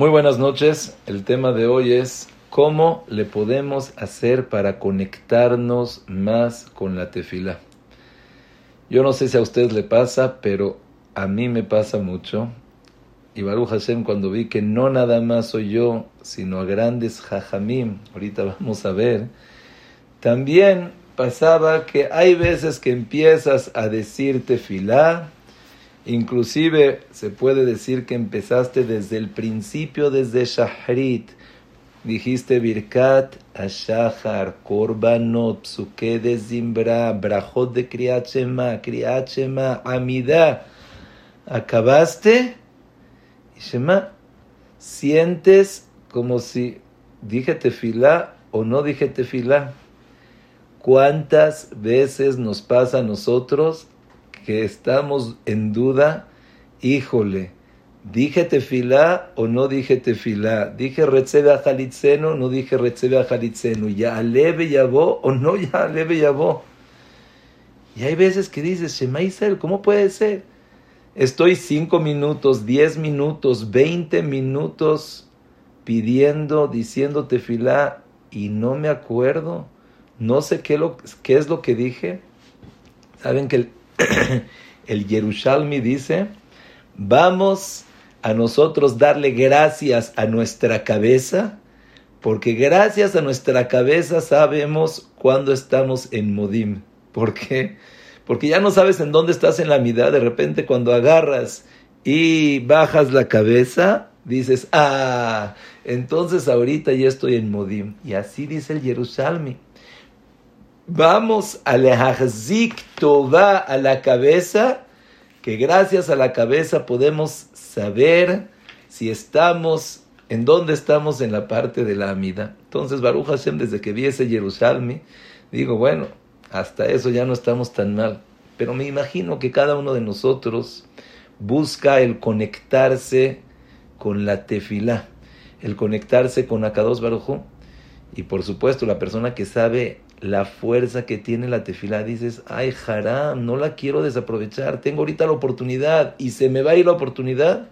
Muy buenas noches. El tema de hoy es cómo le podemos hacer para conectarnos más con la tefila. Yo no sé si a ustedes le pasa, pero a mí me pasa mucho. Y Baruch Hashem, cuando vi que no nada más soy yo, sino a grandes jajamim, ahorita vamos a ver, también pasaba que hay veces que empiezas a decir tefilá, inclusive se puede decir que empezaste desde el principio, desde Shahrit, dijiste Birkat, Ashahar, Korbanot, Psuke de Zimbra, de Kriachema, Kriachema, Amida, acabaste Shema, sientes como si dije tefilá o no dije tefilá. ¿Cuántas veces nos pasa a nosotros estamos en duda? Híjole, ¿dije tefilá o no dije tefilá? ¿Dije recebe a o no dije recebe a ¿Ya aleve yabó o no ya aleve yabó? Y hay veces que dices, Shema ¿cómo puede ser? Estoy cinco minutos, diez minutos, veinte minutos pidiendo, diciendo tefilá y no me acuerdo. No sé qué, lo, qué es lo que dije. Saben que el, el Yerushalmi dice, vamos a nosotros darle gracias a nuestra cabeza, porque gracias a nuestra cabeza sabemos cuándo estamos en Modim. ¿Por qué? porque ya no sabes en dónde estás en la mitad, de repente cuando agarras y bajas la cabeza, dices, ah, entonces ahorita ya estoy en Modim. Y así dice el Jerusalén. Vamos a lehazzik tova a la cabeza, que gracias a la cabeza podemos saber si estamos, en dónde estamos en la parte de la amida. Entonces, Baruch Hashem, desde que vi ese Jerusalén, digo, bueno, hasta eso ya no estamos tan mal. Pero me imagino que cada uno de nosotros busca el conectarse con la tefilá, el conectarse con Akados Barujo. Y por supuesto, la persona que sabe la fuerza que tiene la tefilá, dices, ay, haram, no la quiero desaprovechar, tengo ahorita la oportunidad y se me va a ir la oportunidad,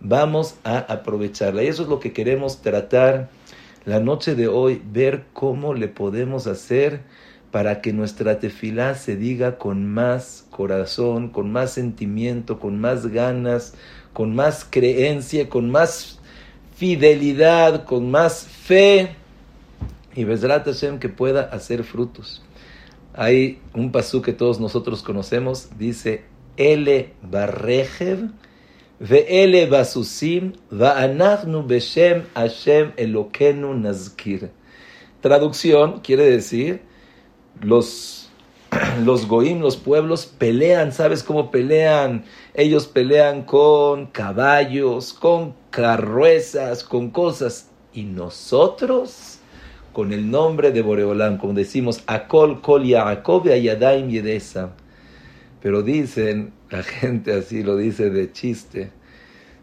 vamos a aprovecharla. Y eso es lo que queremos tratar la noche de hoy, ver cómo le podemos hacer para que nuestra tefilá se diga con más corazón, con más sentimiento, con más ganas, con más creencia, con más fidelidad, con más fe, y Bezrat Hashem que pueda hacer frutos. Hay un pasú que todos nosotros conocemos, dice, Ele barrejev, basusim, va anachnu beshem Hashem elokenu nazkir. Traducción quiere decir, los, los goim, los pueblos, pelean, ¿sabes cómo pelean? Ellos pelean con caballos, con carruesas, con cosas. Y nosotros, con el nombre de Boreolam, como decimos, Akol, Kol, Yaakov, Ayadaim, Yedesa. Pero dicen, la gente así lo dice de chiste,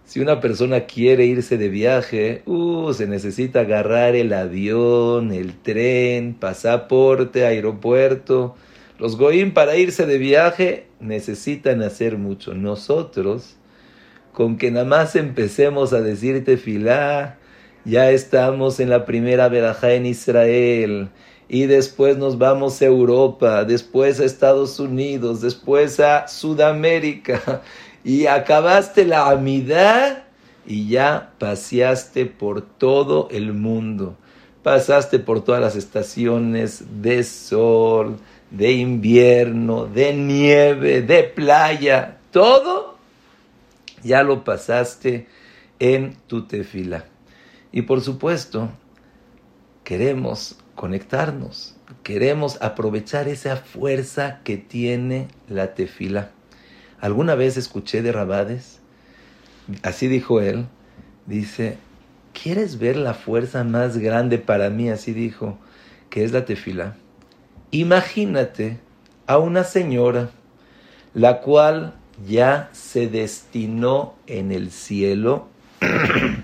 si una persona quiere irse de viaje, uh, se necesita agarrar el avión, el tren, pasaporte, aeropuerto. Los goim para irse de viaje necesitan hacer mucho. Nosotros, con que nada más empecemos a decirte filá, ya estamos en la primera verajá en Israel. Y después nos vamos a Europa, después a Estados Unidos, después a Sudamérica y acabaste la amidad y ya paseaste por todo el mundo. Pasaste por todas las estaciones de sol, de invierno, de nieve, de playa, todo ya lo pasaste en tu tefila. Y por supuesto, queremos conectarnos, queremos aprovechar esa fuerza que tiene la tefila. Alguna vez escuché de Rabades, así dijo él, dice, ¿quieres ver la fuerza más grande para mí? Así dijo, que es la tefila. Imagínate a una señora, la cual ya se destinó en el cielo,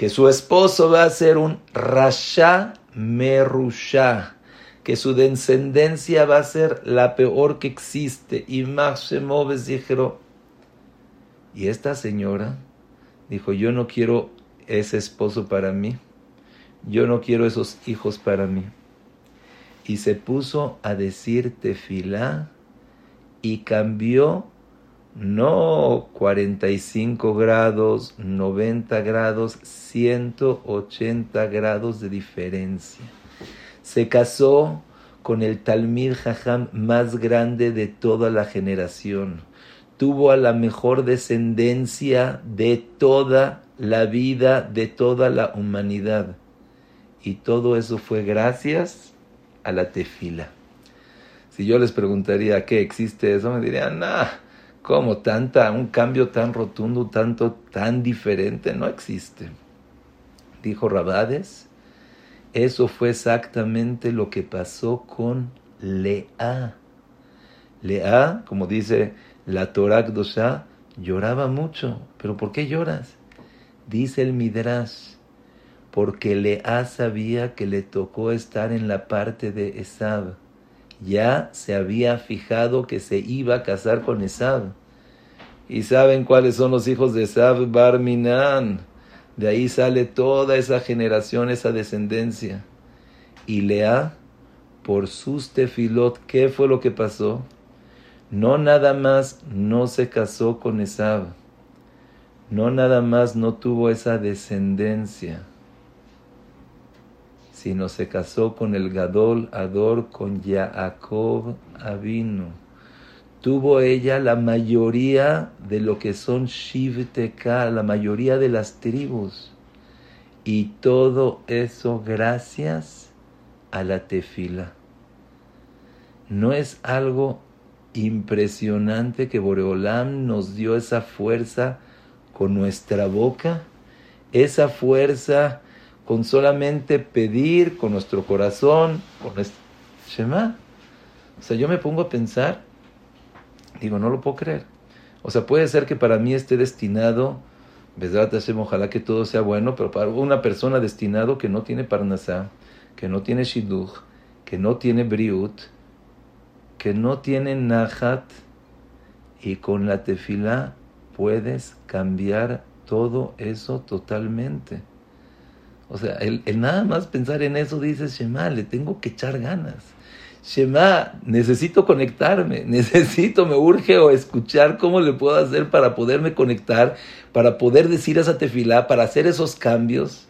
que su esposo va a ser un Rasha Merusha, que su descendencia va a ser la peor que existe. Y más. Y esta señora dijo, yo no quiero ese esposo para mí. Yo no quiero esos hijos para mí. Y se puso a decir tefilá y cambió no 45 grados, 90 grados, 180 grados de diferencia. Se casó con el Talmid Jajam más grande de toda la generación. Tuvo a la mejor descendencia de toda la vida, de toda la humanidad. Y todo eso fue gracias a la tefila. Si yo les preguntaría qué existe eso, me dirían, nah, ¿cómo tanta, un cambio tan rotundo, tanto, tan diferente? No existe. Dijo Rabades, eso fue exactamente lo que pasó con Lea. Lea, como dice la Torah Dosha, lloraba mucho. ¿Pero por qué lloras? Dice el Midrash, porque Lea sabía que le tocó estar en la parte de Esab. Ya se había fijado que se iba a casar con Esab. ¿Y saben cuáles son los hijos de Esab? Barminan de ahí sale toda esa generación, esa descendencia. Y Lea, por sus tefilot, ¿qué fue lo que pasó? No nada más no se casó con Esab, no nada más no tuvo esa descendencia, sino se casó con el Gadol Ador, con Yaakov Avinu tuvo ella la mayoría de lo que son Shivteka, la mayoría de las tribus. Y todo eso gracias a la tefila. ¿No es algo impresionante que Boreolam nos dio esa fuerza con nuestra boca? Esa fuerza con solamente pedir con nuestro corazón, con nuestro Shema. O sea, yo me pongo a pensar Digo, no lo puedo creer. O sea, puede ser que para mí esté destinado, ojalá que todo sea bueno, pero para una persona destinado que no tiene parnasá, que no tiene shidduch, que no tiene briut, que no tiene nahat, y con la tefila puedes cambiar todo eso totalmente. O sea, el, nada más pensar en eso dices, Shema, le tengo que echar ganas. Shema, necesito conectarme, necesito, me urge o escuchar cómo le puedo hacer para poderme conectar, para poder decir esa tefilá, para hacer esos cambios.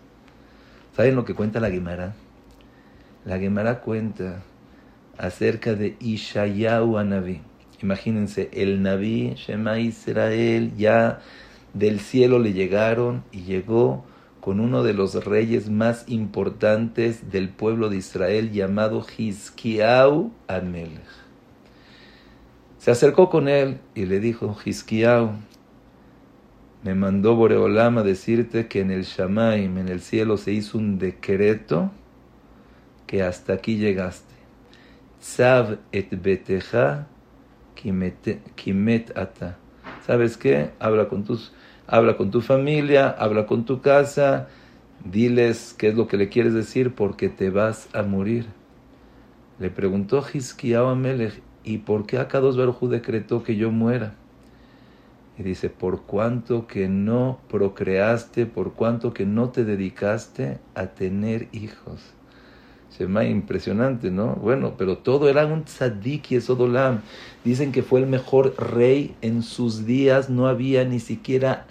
¿Saben lo que cuenta la Gemara? La Gemara cuenta acerca de Ishayahu Naví. Imagínense, el Naví, Shema Israel, ya del cielo le llegaron y llegó con uno de los reyes más importantes del pueblo de Israel llamado Hizkiau Amelech. Se acercó con él y le dijo, Hizkiau, me mandó Boreolam a decirte que en el Shamaim, en el cielo, se hizo un decreto que hasta aquí llegaste. Tzav et beteja kimet ata. ¿Sabes qué? Habla con tus habla con tu familia, habla con tu casa, diles qué es lo que le quieres decir porque te vas a morir. Le preguntó Hizkiyahu a ¿y por qué Akados Baruj decretó que yo muera? Y dice, por cuanto que no procreaste, por cuanto que no te dedicaste a tener hijos. Se me impresionante, ¿no? Bueno, pero todo era un tzadik y esodolam. Dicen que fue el mejor rey en sus días, no había ni siquiera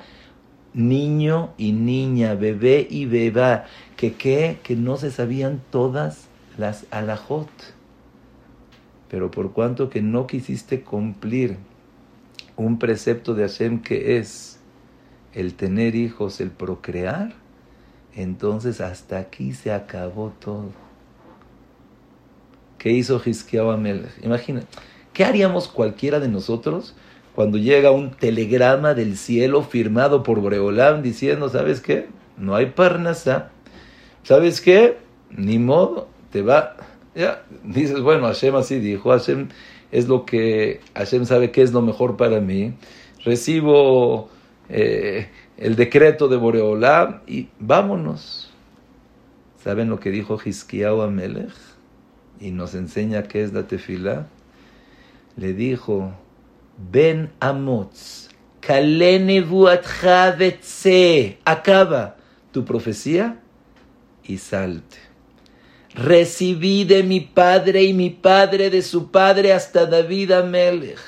niño y niña, bebé y beba, que qué, que no se sabían todas las alajot. Pero por cuanto que no quisiste cumplir un precepto de Hashem que es el tener hijos, el procrear, entonces hasta aquí se acabó todo. ¿Qué hizo Hizkiyahu Imagina, ¿qué haríamos cualquiera de nosotros cuando llega un telegrama del cielo firmado por Boreolam diciendo, ¿sabes qué? No hay parnasa. ¿Sabes qué? Ni modo, te va. Ya, dices, bueno, Hashem así dijo, Hashem es lo que, Hashem sabe qué es lo mejor para mí. Recibo eh, el decreto de Boreolam y vámonos. ¿Saben lo que dijo Hizkiyahu Amelech? y nos enseña qué es la tefila, le dijo, Ben Amotz, acaba, tu profecía y salte. Recibí de mi padre y mi padre de su padre hasta David Amelech,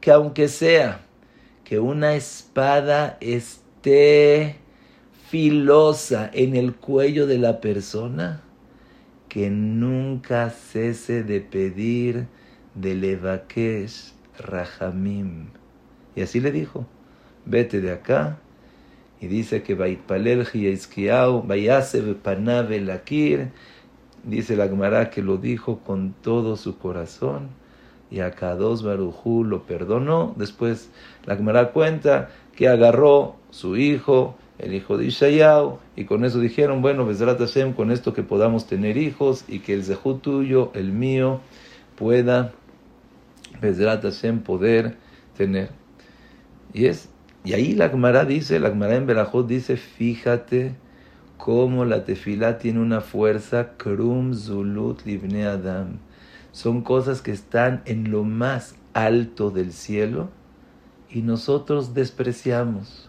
que aunque sea que una espada esté filosa en el cuello de la persona, que nunca cese de pedir de Levakesh Rahamim. Y así le dijo, vete de acá. Y dice que Hiyaskiau, Vayase Panave Lakir, dice la Gemara que lo dijo con todo su corazón. Y a Kados Barujú lo perdonó. Después la Gemara cuenta que agarró su hijo, el hijo de Ishayau, y con eso dijeron, bueno, Bezrat Hashem, con esto que podamos tener hijos y que el Zehú tuyo, el mío, pueda, Bezrat Hashem, poder tener. Y es, y ahí la Gemara dice, la Gemara en Berajot dice, fíjate cómo la tefilá tiene una fuerza, krum zulut livne adam. Son cosas que están en lo más alto del cielo y nosotros despreciamos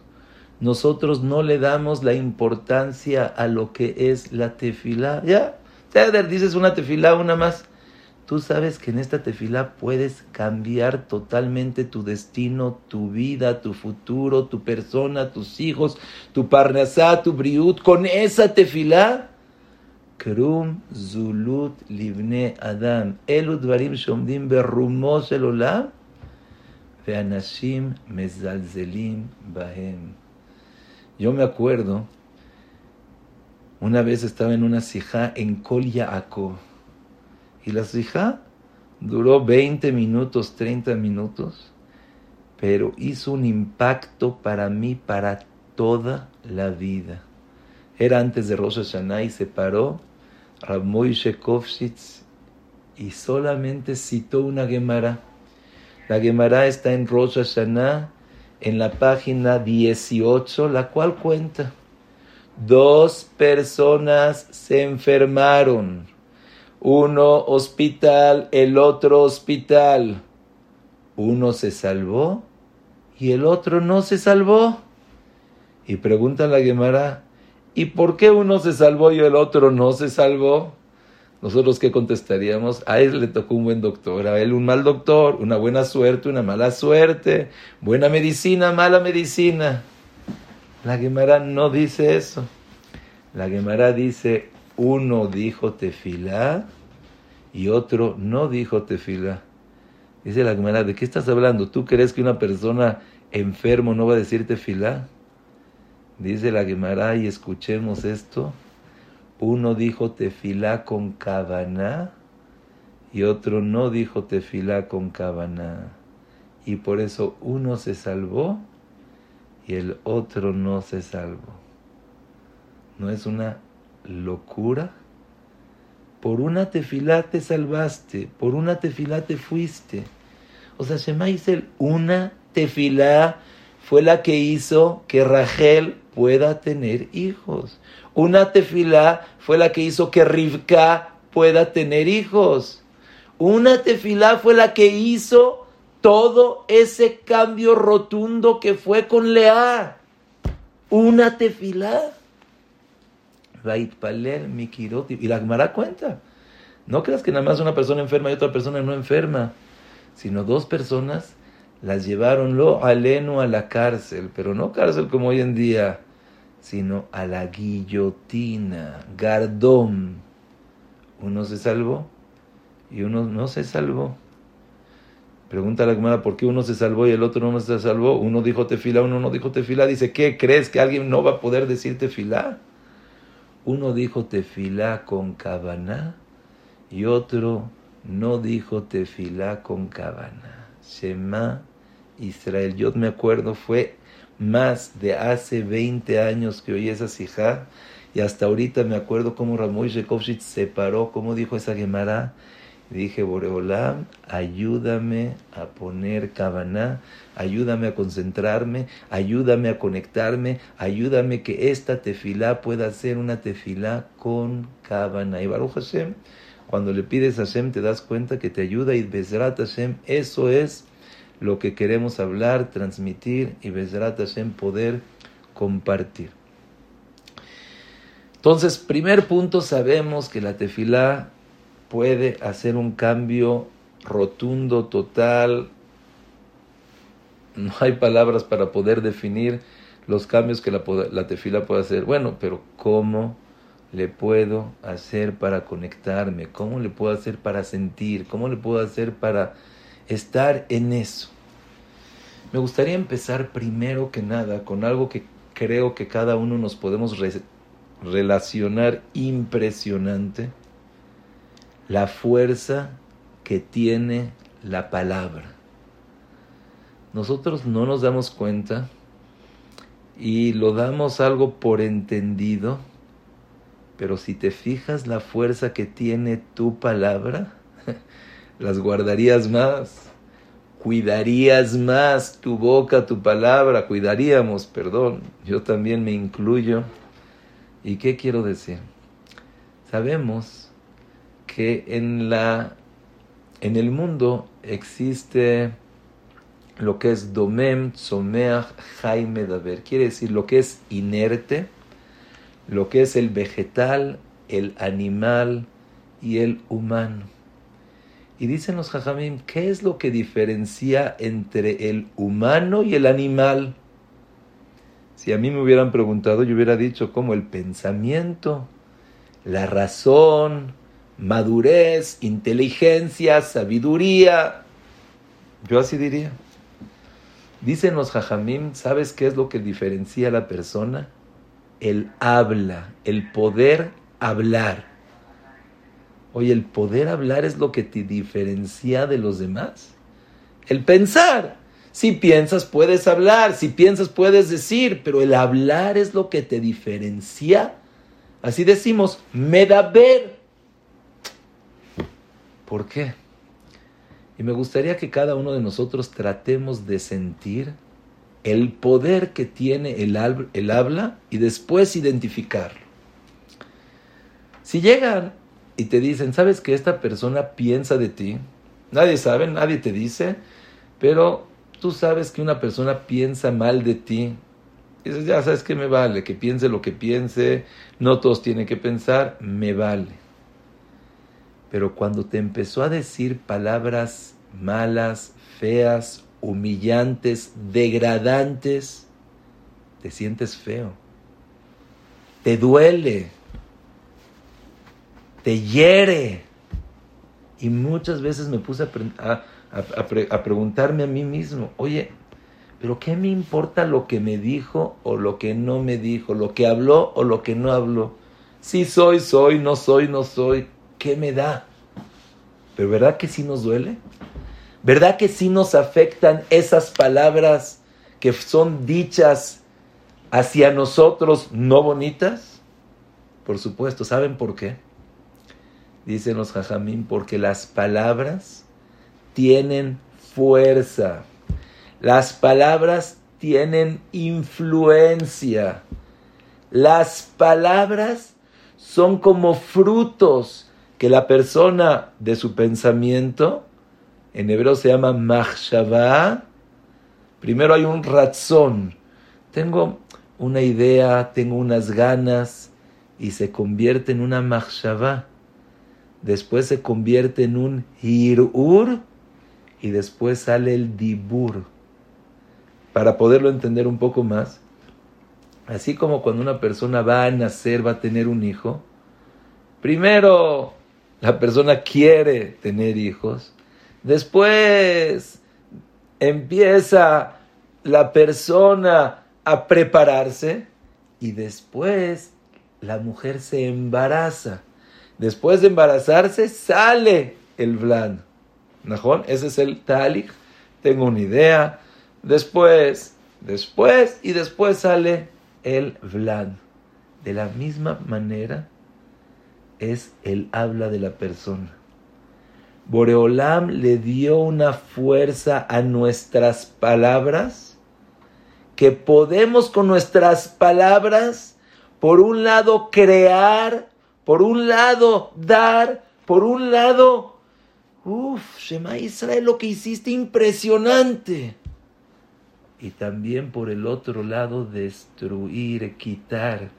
nosotros no le damos la importancia a lo que es la tefilá. Ya, Ceder, dices una tefilá, una más. Tú sabes que en esta tefilá puedes cambiar totalmente tu destino, tu vida, tu futuro, tu persona, tus hijos, tu parnasá, tu briut. Con esa tefilá, Krum Zulut Livne Adam. Eludvarim Shomdim Berrumos Elolam. Veanashim Mezalzelim Bahem. Yo me acuerdo, una vez estaba en una sijá en Kol y la duró 20 minutos, 30 minutos, pero hizo un impacto para mí para toda la vida. Era antes de Rosh Hashanah y se paró Ramoy Shekovshitz y solamente citó una Gemara. La Gemara está en Rosh Hashanah en la página 18, la cual cuenta, dos personas se enfermaron, uno hospital, el otro hospital, uno se salvó y el otro no se salvó. Y pregunta la Gemara, ¿y por qué uno se salvó y el otro no se salvó? Nosotros qué contestaríamos? A él le tocó un buen doctor, a él un mal doctor, una buena suerte, una mala suerte, buena medicina, mala medicina. La Gemara no dice eso. La Gemara dice, uno dijo tefilá y otro no dijo tefilá. Dice la Gemara, ¿de qué estás hablando? ¿Tú crees que una persona enfermo no va a decir tefilá? Dice la Gemara y escuchemos esto. Uno dijo tefilá con cabana y otro no dijo tefilá con cabana. Y por eso uno se salvó y el otro no se salvó. ¿No es una locura? Por una tefilá te salvaste, por una tefilá te fuiste. O sea, Shema una tefilá fue la que hizo que Rachel pueda tener hijos. Una tefilá fue la que hizo que Rivka pueda tener hijos. Una tefilá fue la que hizo todo ese cambio rotundo que fue con Lea. Una tefilá. Y la Gemara cuenta. No creas que nada más una persona enferma y otra persona no enferma, sino dos personas las llevaron lo aleno a la cárcel, pero no cárcel como hoy en día, sino a la guillotina, gardón. Uno se salvó y uno no se salvó. Pregunta la Gemara por qué uno se salvó y el otro no se salvó. Uno dijo tefilá, uno no dijo tefilá. Dice, ¿qué crees que alguien no va a poder decir tefilá? Uno dijo tefilá con cabana y otro no dijo tefilá con cabana. Shema Israel. Yo me acuerdo, fue más de hace 20 años que oí esa sijá y hasta ahorita me acuerdo cómo Ramoy Shekovshit se paró, cómo dijo esa Gemara. Dije, Boreolam, ayúdame a poner Kavaná, ayúdame a concentrarme, ayúdame a conectarme, ayúdame que esta tefilá pueda ser una tefilá con Kavaná. Y Baruch Hashem, cuando le pides a Hashem te das cuenta que te ayuda y Bezrat Hashem, eso es lo que queremos hablar, transmitir y Bezrat Hashem poder compartir. Entonces, primer punto, sabemos que la tefilá puede hacer un cambio rotundo, total. No hay palabras para poder definir los cambios que la, la tefila puede hacer. Bueno, pero ¿cómo le puedo hacer para conectarme? ¿Cómo le puedo hacer para sentir? ¿Cómo le puedo hacer para estar en eso? Me gustaría empezar primero que nada con algo que creo que cada uno nos podemos relacionar impresionante, la fuerza que tiene la palabra. Nosotros no nos damos cuenta y lo damos algo por entendido, pero si te fijas la fuerza que tiene tu palabra, las guardarías más, cuidarías más tu boca, tu palabra, cuidaríamos, perdón, yo también me incluyo. ¿Y qué quiero decir? Sabemos que en la en el mundo existe lo que es domem, tzomeach, jaime, daber. Quiere decir lo que es inerte, lo que es el vegetal, el animal y el humano. Y dicen los jajamim, ¿qué es lo que diferencia entre el humano y el animal? Si a mí me hubieran preguntado, yo hubiera dicho como el pensamiento, la razón, madurez, inteligencia, sabiduría. Yo así diría. Dicen los jajamim, ¿sabes qué es lo que diferencia a la persona? El habla, el poder hablar. Oye, el poder hablar es lo que te diferencia de los demás. El pensar. Si piensas, puedes hablar. Si piensas, puedes decir. Pero el hablar es lo que te diferencia. Así decimos, me da ver. ¿Por qué? Y me gustaría que cada uno de nosotros tratemos de sentir el poder que tiene el, el habla y después identificarlo. Si llegan y te dicen, ¿sabes que esta persona piensa de ti? Nadie sabe, nadie te dice, pero tú sabes que una persona piensa mal de ti. Y dices, ya sabes que me vale, que piense lo que piense, no todos tienen que pensar, me vale. Pero cuando te empezó a decir palabras malas, feas, humillantes, degradantes, te sientes feo. Te duele. Te hiere. Y muchas veces me puse a, preguntarme a mí mismo, oye, pero ¿qué me importa lo que me dijo o lo que no me dijo? ¿Lo que habló o lo que no habló? Si soy, soy, no soy, no soy. ¿Qué me da? Pero ¿verdad que sí nos duele? ¿Verdad que sí nos afectan esas palabras que son dichas hacia nosotros no bonitas? Por supuesto, ¿saben por qué? Dicen los jajamín, porque las palabras tienen fuerza. Las palabras tienen influencia. Las palabras son como frutos que la persona de su pensamiento, en hebreo se llama machshava, primero hay un razón. Tengo una idea, tengo unas ganas y se convierte en una machshava. Después se convierte en un hirur y después sale el dibur. Para poderlo entender un poco más, así como cuando una persona va a nacer, va a tener un hijo, primero la persona quiere tener hijos, después empieza la persona a prepararse y después la mujer se embaraza. Después de embarazarse sale el blan. ¿Najón? Ese es el talik. Tengo una idea. Después, después y después sale el blan. De la misma manera es el habla de la persona. Boreolam le dio una fuerza a nuestras palabras que podemos con nuestras palabras, por un lado, crear, por un lado, dar, por un lado, uff, Shema Israel, lo que hiciste impresionante. Y también por el otro lado, destruir, quitar.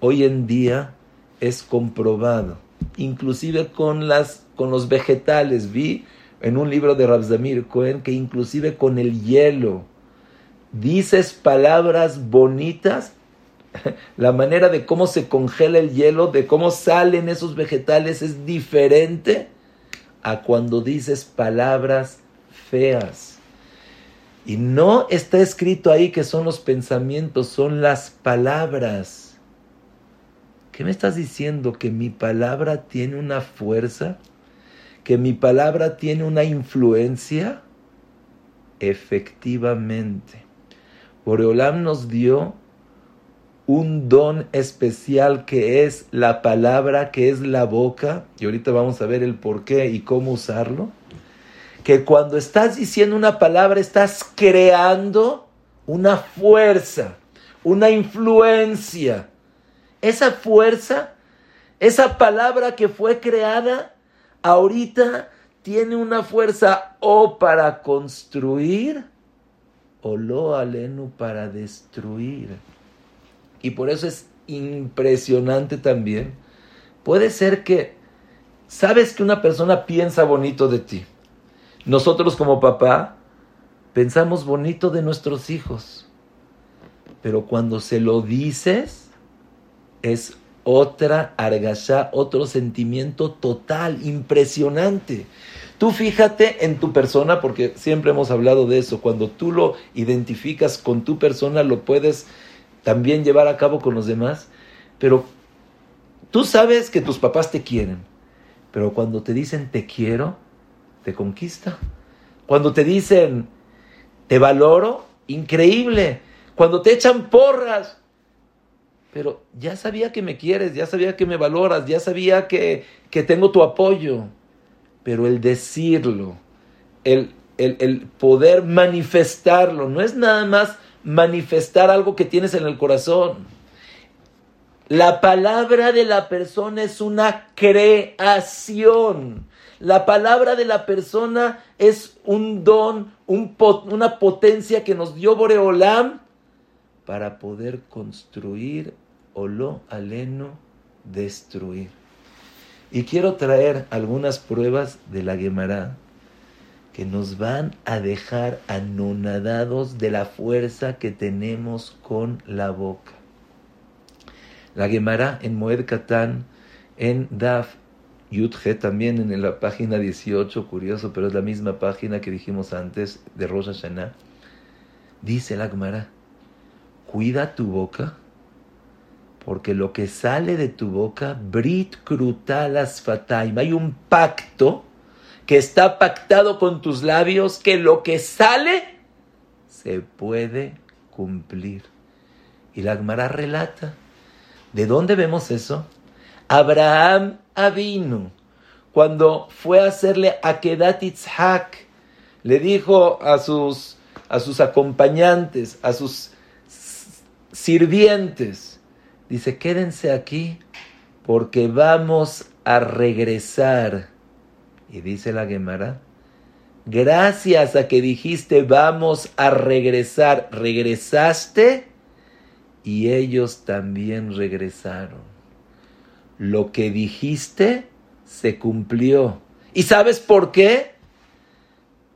Hoy en día, es comprobado, inclusive con, las, con los vegetales. Vi en un libro de Rabzamir Cohen que inclusive con el hielo dices palabras bonitas, la manera de cómo se congela el hielo, de cómo salen esos vegetales es diferente a cuando dices palabras feas. Y no está escrito ahí que son los pensamientos, son las palabras. ¿Qué me estás diciendo? ¿Que mi palabra tiene una fuerza? ¿Que mi palabra tiene una influencia? Efectivamente. Boreolam nos dio un don especial que es la palabra, que es la boca, y ahorita vamos a ver el por qué y cómo usarlo, que cuando estás diciendo una palabra estás creando una fuerza, una influencia. Esa fuerza, esa palabra que fue creada, ahorita tiene una fuerza o para construir o lo alenu para destruir. Y por eso es impresionante también. Puede ser que sabes que una persona piensa bonito de ti. Nosotros como papá pensamos bonito de nuestros hijos. Pero cuando se lo dices, es otra argashá, otro sentimiento total, impresionante. Tú fíjate en tu persona, porque siempre hemos hablado de eso, cuando tú lo identificas con tu persona, lo puedes también llevar a cabo con los demás, pero tú sabes que tus papás te quieren, pero cuando te dicen te quiero, te conquista. Cuando te dicen te valoro, increíble. Cuando te echan porras, pero ya sabía que me quieres, ya sabía que me valoras, ya sabía que, que tengo tu apoyo. Pero el decirlo, el, el, el poder manifestarlo, no es nada más manifestar algo que tienes en el corazón. La palabra de la persona es una creación. La palabra de la persona es un don, una potencia que nos dio Boreolam para poder construir o lo aleno destruir. Y quiero traer algunas pruebas de la Gemara que nos van a dejar anonadados de la fuerza que tenemos con la boca. La Gemara en Moed Katán, en Daf Yudge, también en la página 18, curioso, pero es la misma página que dijimos antes de Rosh Hashanah, dice la Gemara, cuida tu boca, porque lo que sale de tu boca, Brit Krutalas Fataim, hay un pacto que está pactado con tus labios, que lo que sale se puede cumplir. Y la Agmará relata, ¿de dónde vemos eso? Abraham Avinu, cuando fue a hacerle a Kedat Itzhak, le dijo a sus, a sus acompañantes, a sus sirvientes, dice, quédense aquí porque vamos a regresar y dice la Gemara, gracias a que dijiste vamos a regresar, regresaste y ellos también regresaron. Lo que dijiste se cumplió. ¿Y sabes por qué?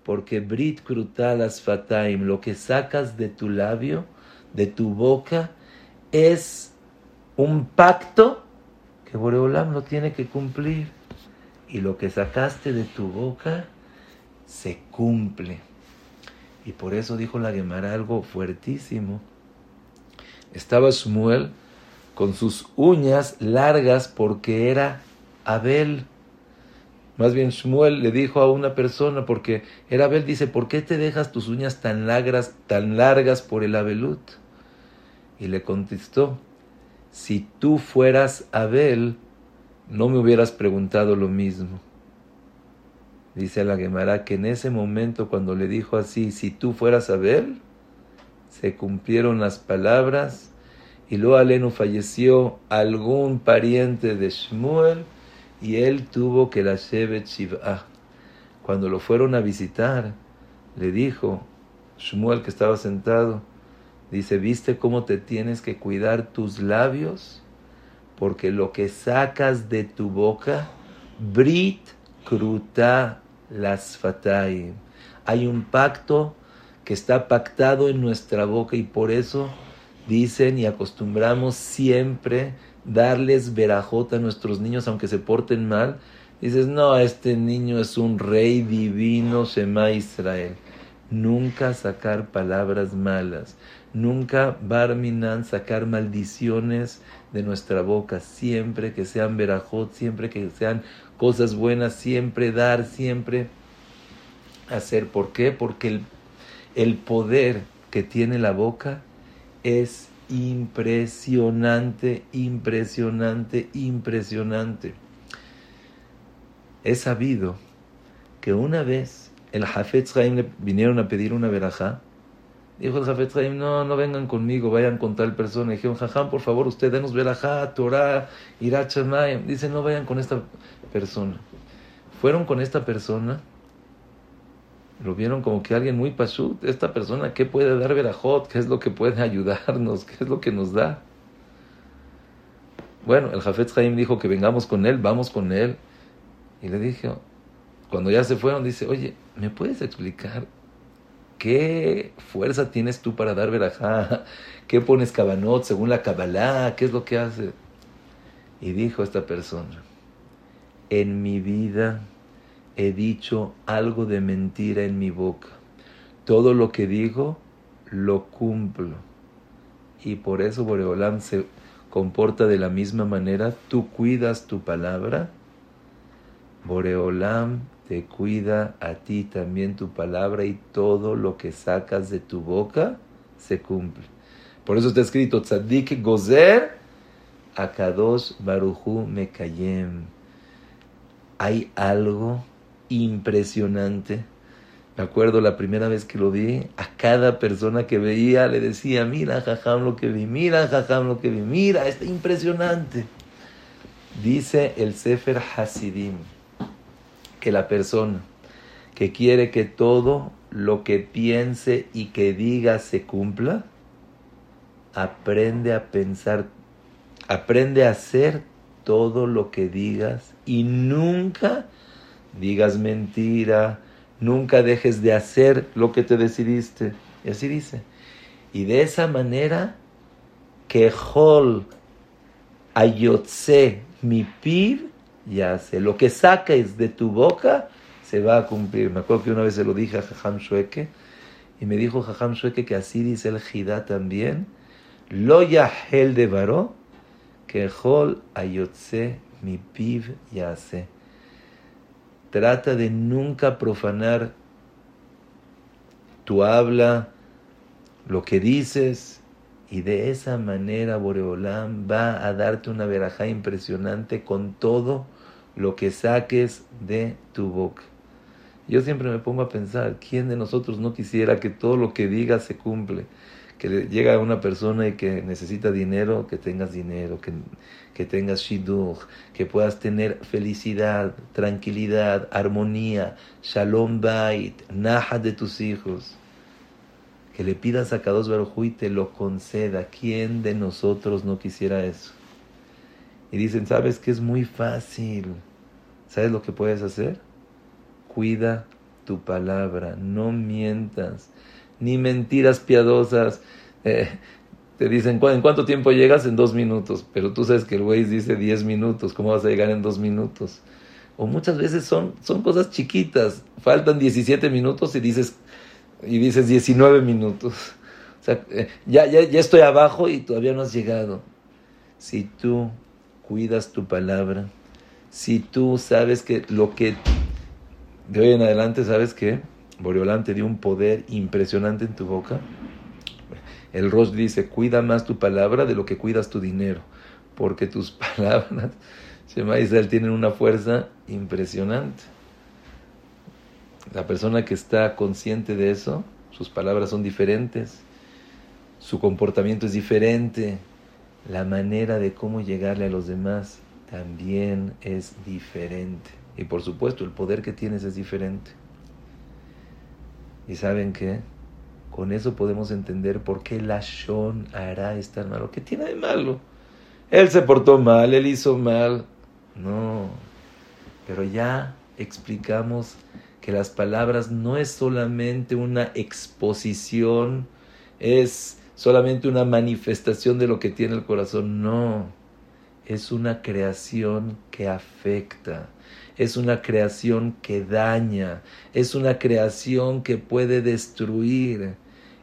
Porque Brit Krutalas Fataim, lo que sacas de tu labio, de tu boca, es un pacto que Boreolam lo tiene que cumplir y lo que sacaste de tu boca se cumple. Y por eso dijo la Gemara algo fuertísimo. Estaba Shmuel con sus uñas largas porque era Abel. Más bien Shmuel le dijo a una persona porque era Abel, dice, ¿por qué te dejas tus uñas tan largas, tan largas por el Abelut? Y le contestó, si tú fueras Abel, no me hubieras preguntado lo mismo. Dice la Gemara que en ese momento cuando le dijo así, si tú fueras a ver, se cumplieron las palabras y luego Alenu falleció algún pariente de Shmuel y él tuvo que la Shevet Shiv'ah. Cuando lo fueron a visitar, le dijo Shmuel que estaba sentado, dice, ¿viste cómo te tienes que cuidar tus labios? porque lo que sacas de tu boca, Brit Kruta las fatay. Hay un pacto que está pactado en nuestra boca y por eso dicen y acostumbramos siempre darles verajota a nuestros niños aunque se porten mal. Dices, no, este niño es un rey divino, Shema Israel. Nunca sacar palabras malas, nunca Barminan sacar maldiciones de nuestra boca, siempre que sean verajot, siempre que sean cosas buenas, siempre dar, siempre hacer. ¿Por qué? Porque el, el poder que tiene la boca es impresionante, impresionante, impresionante. He sabido que una vez el Jafetz Haim le vinieron a pedir una verajá. Dijo el Jafetz Haim, no, no vengan conmigo, vayan con tal persona. Dijeron, Jajam, por favor, usted denos verajá, Torah, Irachamayim. Dice, no vayan con esta persona. Fueron con esta persona lo vieron como que alguien muy pashut, esta persona, ¿qué puede dar Verajot? ¿Qué es lo que puede ayudarnos? ¿Qué es lo que nos da? Bueno, el Jafet Haim dijo que vengamos con él, vamos con él. Y le dije, cuando ya se fueron, dice, oye, ¿me puedes explicar qué fuerza tienes tú para dar verajá? ¿Qué pones cabanot según la Kabbalah? ¿Qué es lo que hace? Y dijo esta persona, en mi vida he dicho algo de mentira en mi boca. Todo lo que digo, lo cumplo. Y por eso Boreolam se comporta de la misma manera. Tú cuidas tu palabra. Boreolam te cuida a ti también tu palabra y todo lo que sacas de tu boca se cumple. Por eso está escrito, Tzadik Gozer, Akadosh Baruchu Mekayem. Hay algo impresionante. Me acuerdo la primera vez que lo vi, a cada persona que veía le decía, mira, jajam, lo que vi, mira, jajam, lo que vi, mira, está impresionante. Dice el Sefer Hasidim que la persona que quiere que todo lo que piense y que diga se cumpla, aprende a pensar, aprende a hacer todo lo que digas y nunca digas mentira, nunca dejes de hacer lo que te decidiste. Y así dice. Y de esa manera, que hol ayotse mi piv, ya sé, lo que saques de tu boca se va a cumplir. Me acuerdo que una vez se lo dije a Jajam Shueke, y me dijo Jajam Shueke que así dice el Jidá también, lo yahel de varó, que hol ayotse mi piv, ya sé. Trata de nunca profanar tu habla, lo que dices, y de esa manera Boreolam va a darte una verajá impresionante con todo lo que saques de tu boca. Yo siempre me pongo a pensar, ¿quién de nosotros no quisiera que todo lo que diga se cumple? que llega una persona y que necesita dinero, que tengas dinero, que, que tengas shidduch, que puedas tener felicidad, tranquilidad, armonía, shalom bait, naja de tus hijos. Que le pidas a Kadosh Baruj y te lo conceda. ¿Quién de nosotros no quisiera eso? Y dicen, ¿sabes que es muy fácil? ¿Sabes lo que puedes hacer? Cuida tu palabra, no mientas ni mentiras piadosas. Eh, te dicen, ¿en cuánto tiempo llegas? En dos minutos. Pero tú sabes que el güey dice diez minutos. ¿Cómo vas a llegar en dos minutos? O muchas veces son, son cosas chiquitas. Faltan 17 minutos y dices, y dices 19 minutos. Eh, ya, ya, ya estoy abajo y todavía no has llegado. Si tú cuidas tu palabra, si tú sabes que lo que de hoy en adelante, ¿sabes qué? Boreolán te dio un poder impresionante en tu boca. El Rosh dice, cuida más tu palabra de lo que cuidas tu dinero, porque tus palabras, Shema Israel, tienen una fuerza impresionante. La persona que está consciente de eso, sus palabras son diferentes, su comportamiento es diferente, la manera de cómo llegarle a los demás también es diferente. Y por supuesto, el poder que tienes es diferente. Y saben qué? Con eso podemos entender por qué la Shon hará es tan malo. ¿Qué tiene de malo? él se portó mal, él hizo mal. No, pero ya explicamos que las palabras no es solamente una exposición, es solamente una manifestación de lo que tiene el corazón, no, es una creación que afecta, es una creación que daña, es una creación que puede destruir.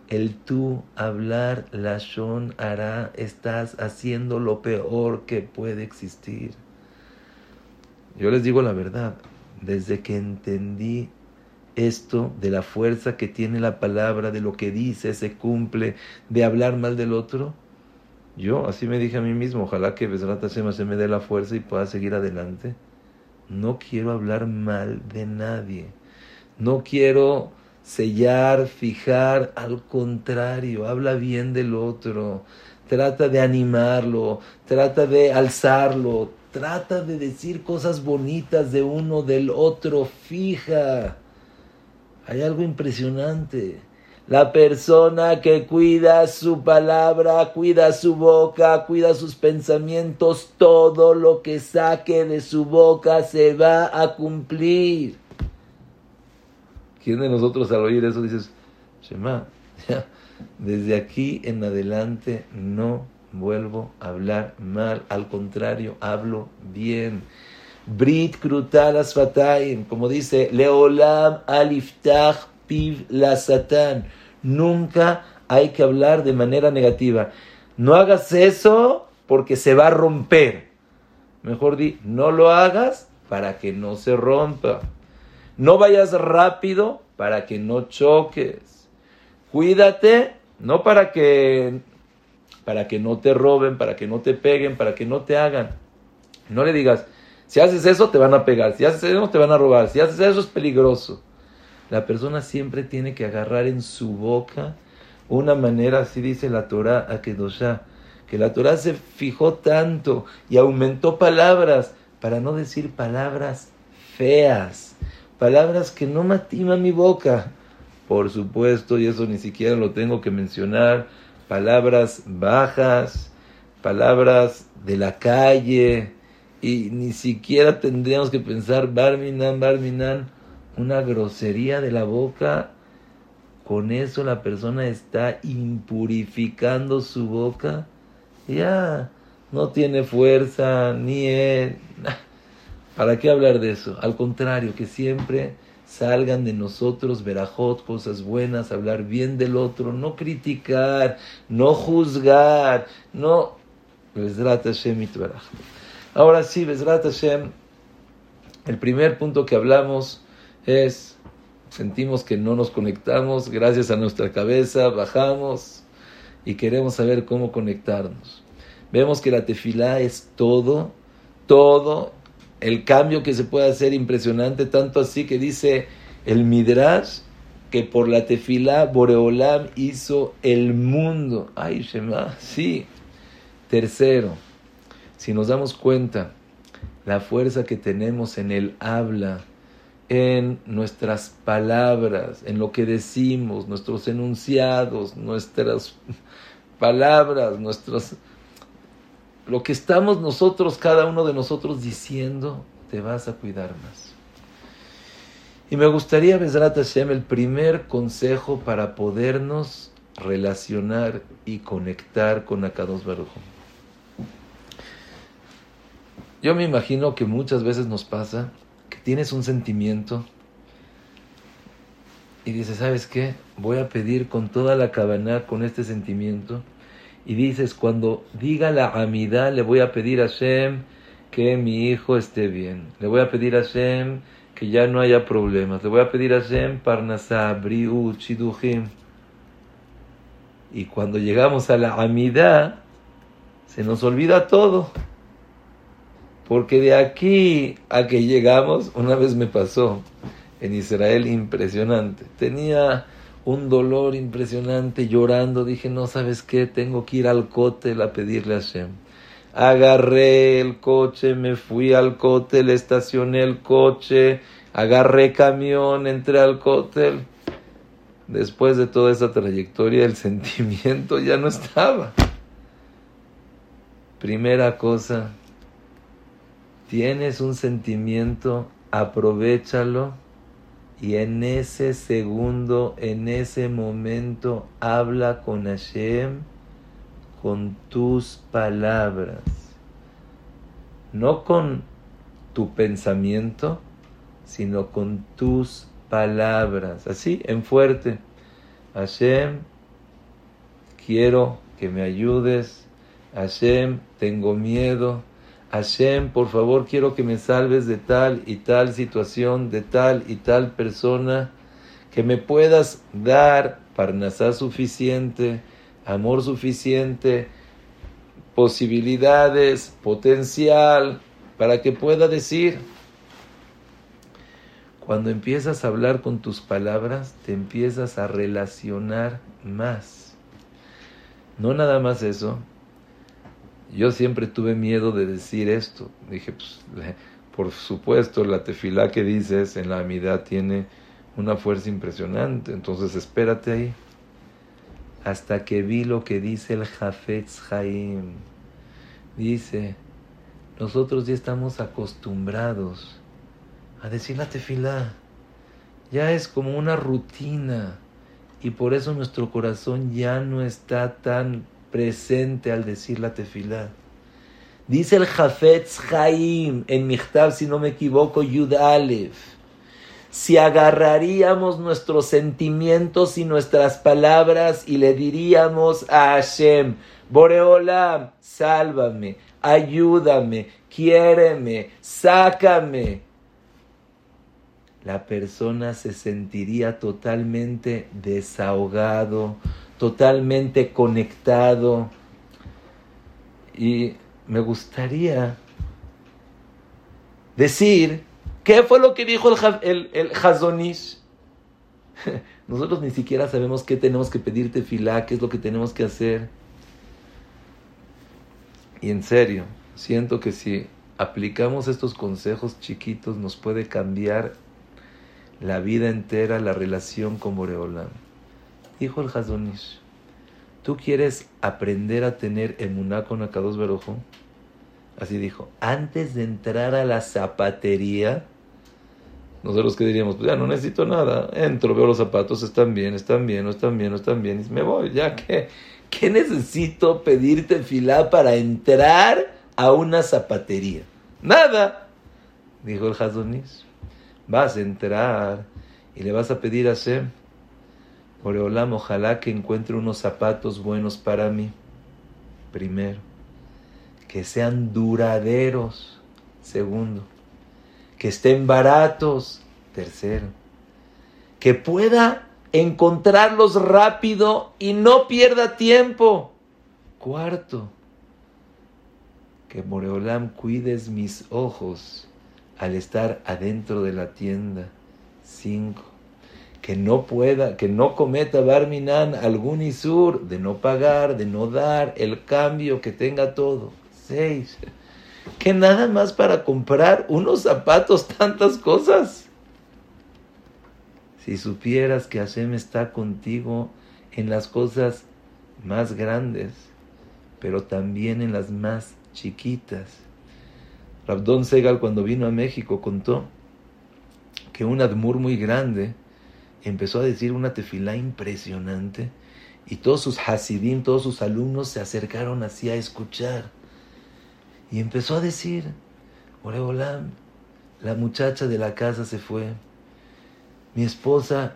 El tú hablar la shon hará, estás haciendo lo peor que puede existir. Yo les digo la verdad, desde que entendí esto de la fuerza que tiene la palabra, de lo que dice, se cumple, de hablar mal del otro, yo así me dije a mí mismo, ojalá que Besrat se me dé la fuerza y pueda seguir adelante. No quiero hablar mal de nadie. No quiero sellar, fijar, al contrario, habla bien del otro, trata de animarlo, trata de alzarlo, trata de decir cosas bonitas de uno del otro, fija. Hay algo impresionante. La persona que cuida su palabra, cuida su boca, cuida sus pensamientos, todo lo que saque de su boca se va a cumplir. ¿Quién de nosotros al oír eso dices, Shema, desde aquí en adelante no vuelvo a hablar mal, al contrario, hablo bien. Brit krutal asfataim, como dice, Leolam aliftach piv la satán. Nunca hay que hablar de manera negativa. No hagas eso porque se va a romper. Mejor di, no lo hagas para que no se rompa. No vayas rápido para que no choques. Cuídate, no para que para que no te roben, para que no te peguen, para que no te hagan. No le digas, si haces eso te van a pegar, si haces eso te van a robar, si haces eso es peligroso. La persona siempre tiene que agarrar en su boca una manera, así dice la Torah a Kedoshá, que la Torah se fijó tanto y aumentó palabras para no decir palabras feas, palabras que no matiman mi boca. Por supuesto, y eso ni siquiera lo tengo que mencionar, palabras bajas, palabras de la calle, y ni siquiera tendríamos que pensar Barminan, Barminan, una grosería de la boca. Con eso la persona está impurificando su boca. Ya no tiene fuerza, ni él. ¿Para qué hablar de eso? Al contrario, que siempre salgan de nosotros verajot, cosas buenas, hablar bien del otro, no criticar, no juzgar, no. Ahora sí, Besrat Hashem, el primer punto que hablamos es, sentimos que no nos conectamos, gracias a nuestra cabeza, bajamos y queremos saber cómo conectarnos. Vemos que la tefilá es todo, todo, el cambio que se puede hacer impresionante, tanto así que dice el Midrash que por la tefilá Boreolam hizo el mundo. Ay, Shema, sí. Tercero, si nos damos cuenta la fuerza que tenemos en el habla, en nuestras palabras, en lo que decimos, nuestros enunciados, nuestras palabras, nuestros lo que estamos nosotros, cada uno de nosotros diciendo, te vas a cuidar más. Y me gustaría, Besrat Hashem, el primer consejo para podernos relacionar y conectar con Akados Baruch. Yo me imagino que muchas veces nos pasa que tienes un sentimiento y dices, ¿sabes qué? Voy a pedir con toda la cabana con este sentimiento. Y dices, cuando diga la amidad, le voy a pedir a Shem que mi hijo esté bien. Le voy a pedir a Shem que ya no haya problemas. Le voy a pedir a Shem parnasa, briu, chiduhim. Y cuando llegamos a la amidad, se nos olvida todo. Porque de aquí a que llegamos, una vez me pasó en Israel impresionante. Tenía un dolor impresionante, llorando. Dije, no, ¿sabes qué? Tengo que ir al cótel a pedirle a Hashem. Agarré el coche, me fui al cótel, estacioné el coche, agarré camión, entré al cótel. Después de toda esa trayectoria, el sentimiento ya no estaba. Primera cosa, tienes un sentimiento, aprovechalo y en ese segundo, en ese momento, habla con Hashem con tus palabras, no con tu pensamiento, sino con tus palabras, así, en fuerte. Hashem, quiero que me ayudes. Hashem, tengo miedo. Hashem, por favor, quiero que me salves de tal y tal situación, de tal y tal persona, que me puedas dar parnasá suficiente, amor suficiente, posibilidades, potencial, para que pueda decir. Cuando empiezas a hablar con tus palabras, te empiezas a relacionar más. No nada más eso, yo siempre tuve miedo de decir esto. Dije, pues, por supuesto, la tefilá que dices en la amidad tiene una fuerza impresionante. Entonces, espérate ahí. Hasta que vi lo que dice el Jafetz Haim. Dice, nosotros ya estamos acostumbrados a decir la tefilá. Ya es como una rutina. Y por eso nuestro corazón ya no está tan presente al decir la tefilá. Dice el Jafetz Chaim en Michtav, si no me equivoco, Yud Aleph. Si agarraríamos nuestros sentimientos y nuestras palabras y le diríamos a Hashem, Boreolam, sálvame, ayúdame, quiéreme, sácame. La persona se sentiría totalmente desahogado, totalmente conectado. Y me gustaría decir, ¿qué fue lo que dijo el, el, Hazonish? Nosotros ni siquiera sabemos qué tenemos que pedirte filá, qué es lo que tenemos que hacer. Y en serio, siento que si aplicamos estos consejos chiquitos nos puede cambiar la vida entera, la relación con Boreolam. Dijo el Hazonish, ¿tú quieres aprender a tener emuná con Akados Berojo? Así dijo, antes de entrar a la zapatería, nosotros que diríamos, pues ya no necesito nada, entro, veo los zapatos, están bien, están bien, no están bien, no están bien, y me voy, ya que, ¿qué necesito pedirte fila para entrar a una zapatería? Nada, dijo el Hazonish. Vas a entrar y le vas a pedir a Shem, Oreolam, ojalá que encuentre unos zapatos buenos para mí. Primero, que sean duraderos. Segundo, que estén baratos. Tercero, que pueda encontrarlos rápido y no pierda tiempo. Cuarto, que Moreolam cuides mis ojos al estar adentro de la tienda. Cinco, que no pueda, que no cometa Barminan algún isur de no pagar, de no dar el cambio, que tenga todo. Seis, que nada más para comprar unos zapatos, tantas cosas. Si supieras que Hashem está contigo en las cosas más grandes, pero también en las más chiquitas. Rabdón Segal cuando vino a México contó que un admur muy grande empezó a decir una tefilá impresionante y todos sus hasidim, todos sus alumnos se acercaron así a escuchar. Y empezó a decir, Oreolam, la muchacha de la casa se fue. Mi esposa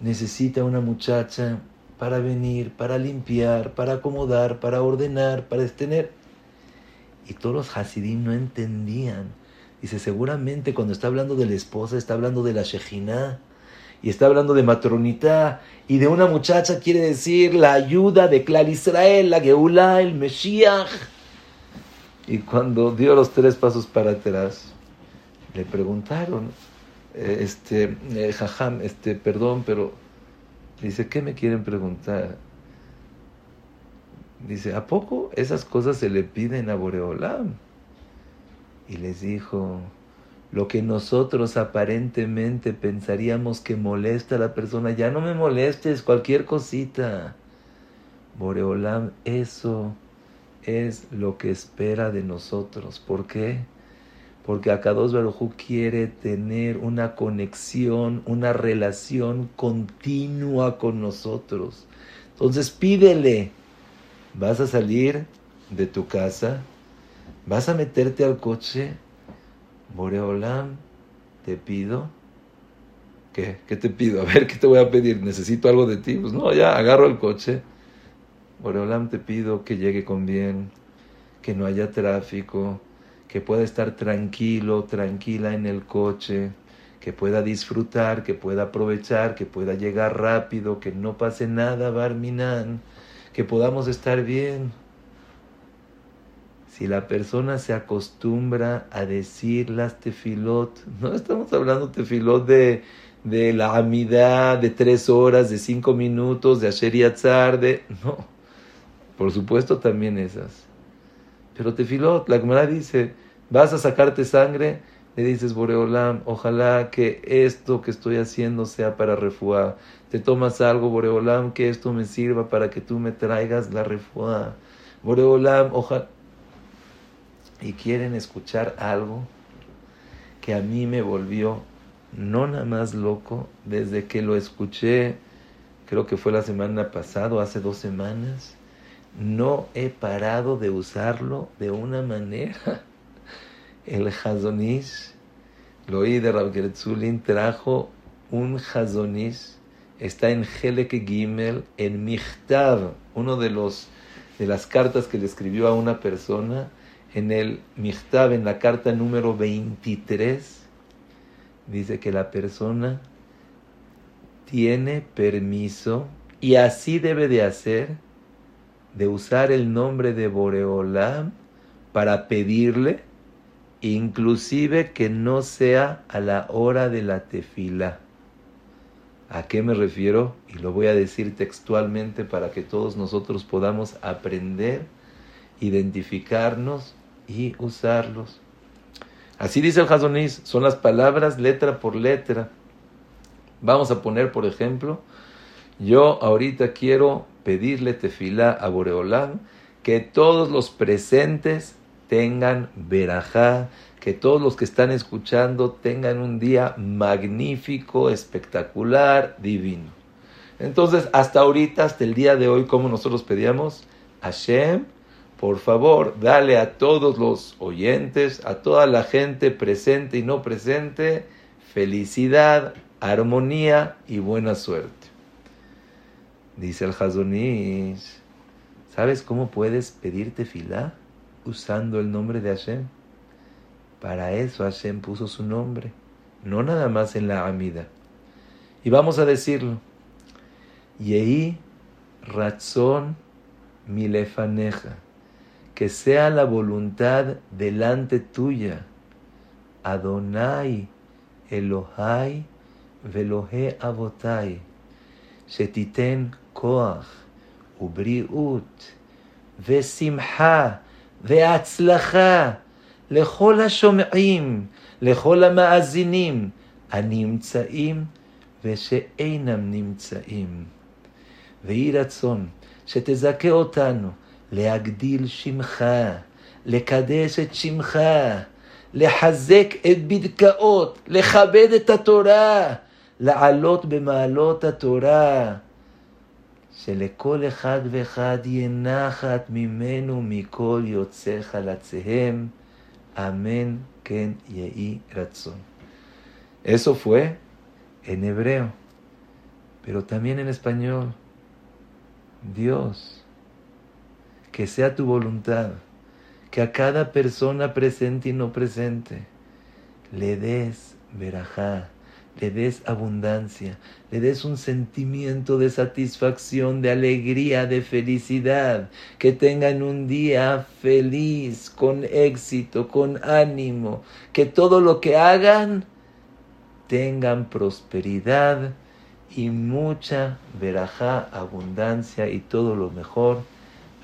necesita una muchacha para venir, para limpiar, para acomodar, para ordenar, para tener. Y todos los hasidim no entendían. Dice, seguramente cuando está hablando de la esposa, está hablando de la Shejinah y está hablando de matronita y de una muchacha quiere decir la ayuda de Clar Israel, la Geulá, el Mesías. Y cuando dio los tres pasos para atrás, le preguntaron, eh, este, eh, jajam, este, perdón, pero dice, ¿qué me quieren preguntar? Dice, ¿a poco esas cosas se le piden a Boreolam? Y les dijo, lo que nosotros aparentemente pensaríamos que molesta a la persona, ya no me molestes, cualquier cosita. Boreolam, eso es lo que espera de nosotros. ¿Por qué? Porque Akados Barujú quiere tener una conexión, una relación continua con nosotros. Entonces pídele, vas a salir de tu casa, vas a meterte al coche, Boreolam, te pido. ¿Qué? ¿Qué te pido? A ver, ¿qué te voy a pedir? ¿Necesito algo de ti? Pues no, ya, agarro el coche. Boreolam, te pido que llegue con bien, que no haya tráfico, que pueda estar tranquilo, tranquila en el coche, que pueda disfrutar, que pueda aprovechar, que pueda llegar rápido, que no pase nada, Barminan, que podamos estar bien. Si la persona se acostumbra a decir las tefilot, no estamos hablando tefilot de, de la amidad de tres horas, de cinco minutos, de Asher Yatzar, de... No, por supuesto también esas. Pero tefilot, la Gemara dice, vas a sacarte sangre, le dices, Boreolam, ojalá que esto que estoy haciendo sea para refuá. Te tomas algo, Boreolam, que esto me sirva para que tú me traigas la refuá. Boreolam, ojalá y quieren escuchar algo que a mí me volvió no nada más loco desde que lo escuché, creo que fue la semana pasada, hace dos semanas, no he parado de usarlo de una manera. El Hazonish, lo oí de Rav trajo un Hazonish, está en Helek Gimel, en Michtav, uno de los de las cartas que le escribió a una persona, en el Michtav, en la carta número 23, dice que la persona tiene permiso y así debe de hacer de usar el nombre de Boreolam para pedirle, inclusive que no sea a la hora de la tefila. ¿A qué me refiero? Y lo voy a decir textualmente para que todos nosotros podamos aprender, identificarnos y usarlos. Así dice el Hazonis, son las palabras letra por letra. Vamos a poner, por ejemplo, yo ahorita quiero pedirle tefilá a Boreolam que todos los presentes tengan verajá, que todos los que están escuchando tengan un día magnífico, espectacular, divino. Entonces, hasta ahorita, hasta el día de hoy, como nosotros pedíamos, Hashem, por favor, dale a todos los oyentes, a toda la gente presente y no presente, felicidad, armonía y buena suerte. Dice el Hazonish, ¿sabes cómo puedes pedirte filá? Usando el nombre de Hashem. Para eso Hashem puso su nombre, no nada más en la Amida. Y vamos a decirlo. Yehi Ratzon Milefaneja que sea la voluntad delante tuya. Adonai, Elohai, Velohe Avotai, שתיתן כוח ובריאות ושמחה והצלחה לכל השומעים, לכל המאזינים הנמצאים ושאינם נמצאים. ויהי רצון שתזכה אותנו להגדיל שמך, לקדש את שמך, לחזק את בדקאות, לכבד את התורה, לעלות במעלות התורה, שלכל אחד ואחד יהיה נחת ממנו מכל יוצא חלציהם, אמן כן יהי רצון. Eso fue en hebreo, pero también en español. Dios que sea tu voluntad, que a cada persona presente y no presente le des verajá, le des abundancia, le des un sentimiento de satisfacción, de alegría, de felicidad, que tengan un día feliz, con éxito, con ánimo, que todo lo que hagan tengan prosperidad y mucha verajá, abundancia y todo lo mejor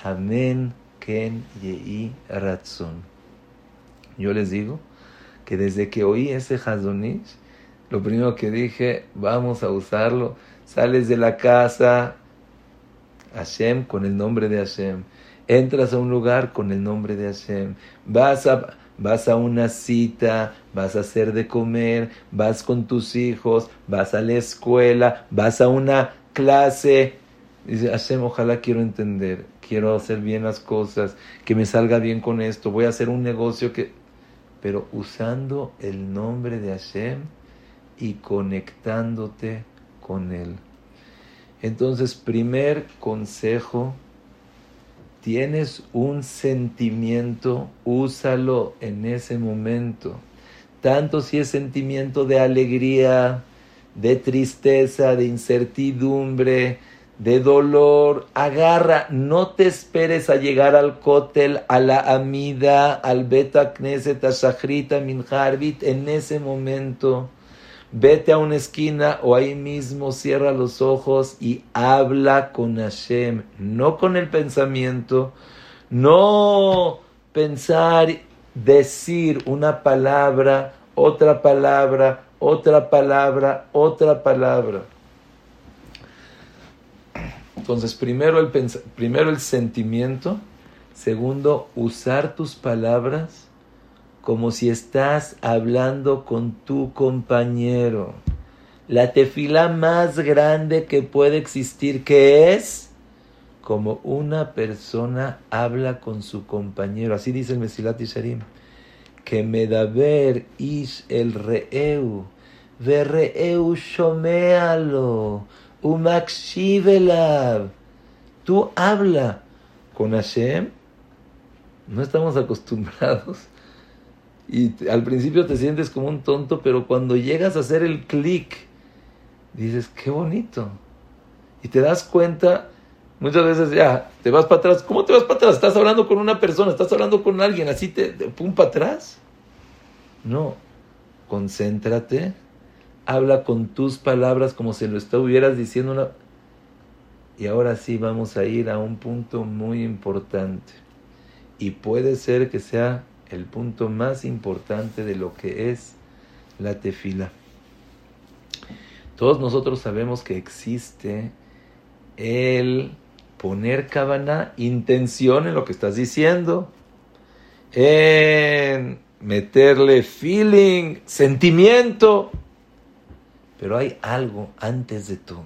Amén, Ken, Yei, Ratzon. Yo les digo que desde que oí ese Hazonish, lo primero que dije, vamos a usarlo. Sales de la casa, Hashem con el nombre de Hashem. Entras a un lugar con el nombre de Hashem. Vas a, vas a una cita, vas a hacer de comer, vas con tus hijos, vas a la escuela, vas a una clase. Dice, Hashem, ojalá quiero entender, quiero hacer bien las cosas, que me salga bien con esto, voy a hacer un negocio que... Pero usando el nombre de Hashem y conectándote con Él. Entonces, primer consejo, tienes un sentimiento, úsalo en ese momento. Tanto si es sentimiento de alegría, de tristeza, de incertidumbre, de dolor, agarra, no te esperes a llegar al cótel, a la amida, al beta knesset, a shahrita, en ese momento. Vete a una esquina o ahí mismo cierra los ojos y habla con Hashem, no con el pensamiento, no pensar, decir una palabra, otra palabra, otra palabra, otra palabra. Entonces, primero el, primero el sentimiento, segundo, usar tus palabras como si estás hablando con tu compañero. La tefila más grande que puede existir, que es como una persona habla con su compañero. Así dice el Mesilat Isharim. Que medaber ish el reeu, reeu shomealo, umakshivelav. Tú habla con Hashem. No estamos acostumbrados y al principio te sientes como un tonto, pero cuando llegas a hacer el clic, dices, qué bonito. Y te das cuenta, muchas veces ya, te vas para atrás. ¿Cómo te vas para atrás? Estás hablando con una persona, estás hablando con alguien, así te, pum para atrás. No, concéntrate, habla con tus palabras como si lo estuvieras diciendo una... Y ahora sí vamos a ir a un punto muy importante. Y puede ser que sea el punto más importante de lo que es la tefila. Todos nosotros sabemos que existe el poner cabana, intención en lo que estás diciendo, en meterle feeling, sentimiento. Pero hay algo antes de todo.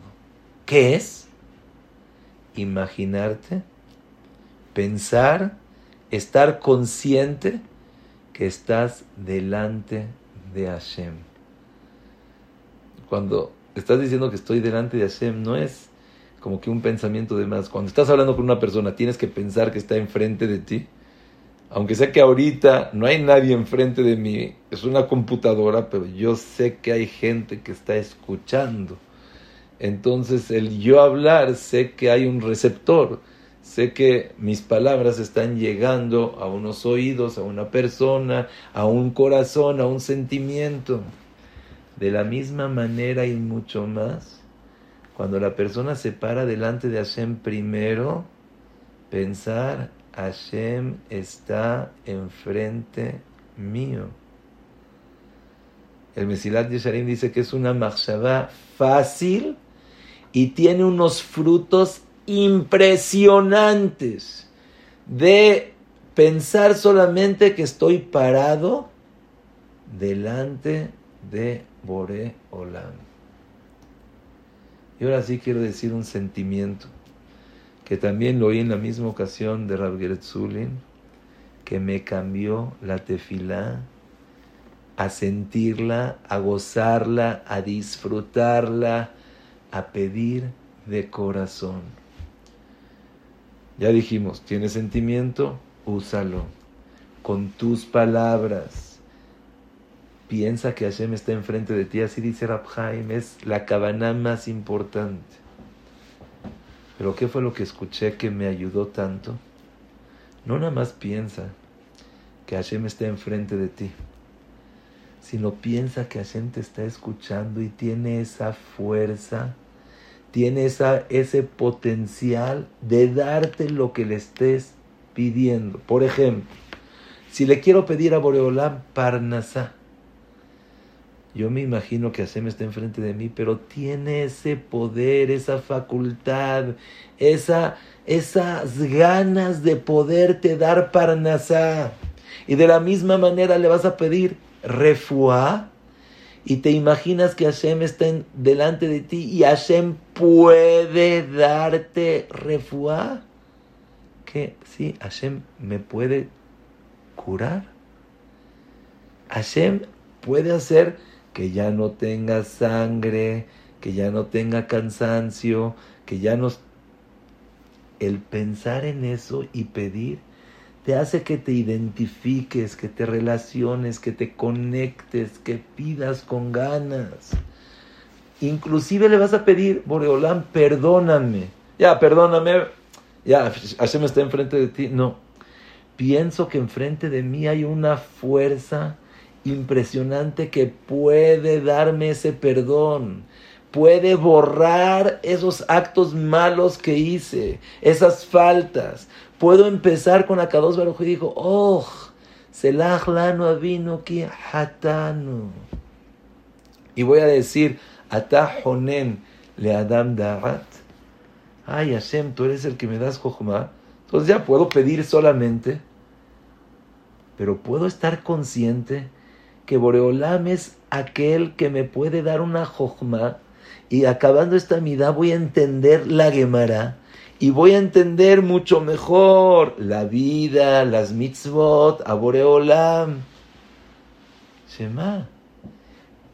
¿Qué es? Imaginarte, pensar, estar consciente que estás delante de Hashem. Cuando estás diciendo que estoy delante de Hashem, no es como que un pensamiento de más. Cuando estás hablando con una persona, tienes que pensar que está enfrente de ti. Aunque sé que ahorita no hay nadie enfrente de mí, es una computadora, pero yo sé que hay gente que está escuchando. Entonces, el yo hablar, sé que hay un receptor sé que mis palabras están llegando a unos oídos, a una persona, a un corazón, a un sentimiento. De la misma manera y mucho más, cuando la persona se para delante de Hashem primero, pensar, Hashem está enfrente mío. El Mesilat Yesharim dice que es una machshavá fácil y tiene unos frutos impresionantes de pensar solamente que estoy parado delante de Bore Olam. Y ahora sí quiero decir un sentimiento que también lo oí en la misma ocasión de Rav Zulin, que me cambió la tefilá a sentirla, a gozarla, a disfrutarla, a pedir de corazón. Ya dijimos, tienes sentimiento, úsalo. Con tus palabras. Piensa que Hashem está enfrente de ti, así dice Rabhaim, es la cabana más importante. Pero ¿qué fue lo que escuché que me ayudó tanto? No nada más piensa que Hashem está enfrente de ti, sino piensa que Hashem te está escuchando y tiene esa fuerza tiene esa, ese potencial de darte lo que le estés pidiendo. Por ejemplo, si le quiero pedir a Boreolam Parnasá, Yo me imagino que Hashem está enfrente de mí, pero tiene ese poder, esa facultad, esa, esas ganas de poderte dar parnasá. Y de la misma manera le vas a pedir refuá y te imaginas que Hashem está delante de ti y Hashem puede darte refuá. Que sí, Hashem me puede curar. Hashem puede hacer que ya no tenga sangre, que ya no tenga cansancio, que ya no... El pensar en eso y pedir te hace que te identifiques, que te relaciones, que te conectes, que pidas con ganas. Inclusive le vas a pedir, Boreolán, perdóname. Ya, perdóname. Ya, Hashem está enfrente de ti. No. Pienso que enfrente de mí hay una fuerza impresionante que puede darme ese perdón, puede borrar esos actos malos que hice, esas faltas. Puedo empezar con Akados Baruj y dijo, oh, Selah lano avino ki hatanu. Y voy a decir, Atahonen le Adam Darat. Ay, Hashem, tú eres el que me das Jochma. Entonces ya puedo pedir solamente, pero puedo estar consciente que Boreolam es aquel que me puede dar una jojma y acabando esta mida voy a entender la Gemara y voy a entender mucho mejor la vida, las mitzvot, a Boreolam. Shema.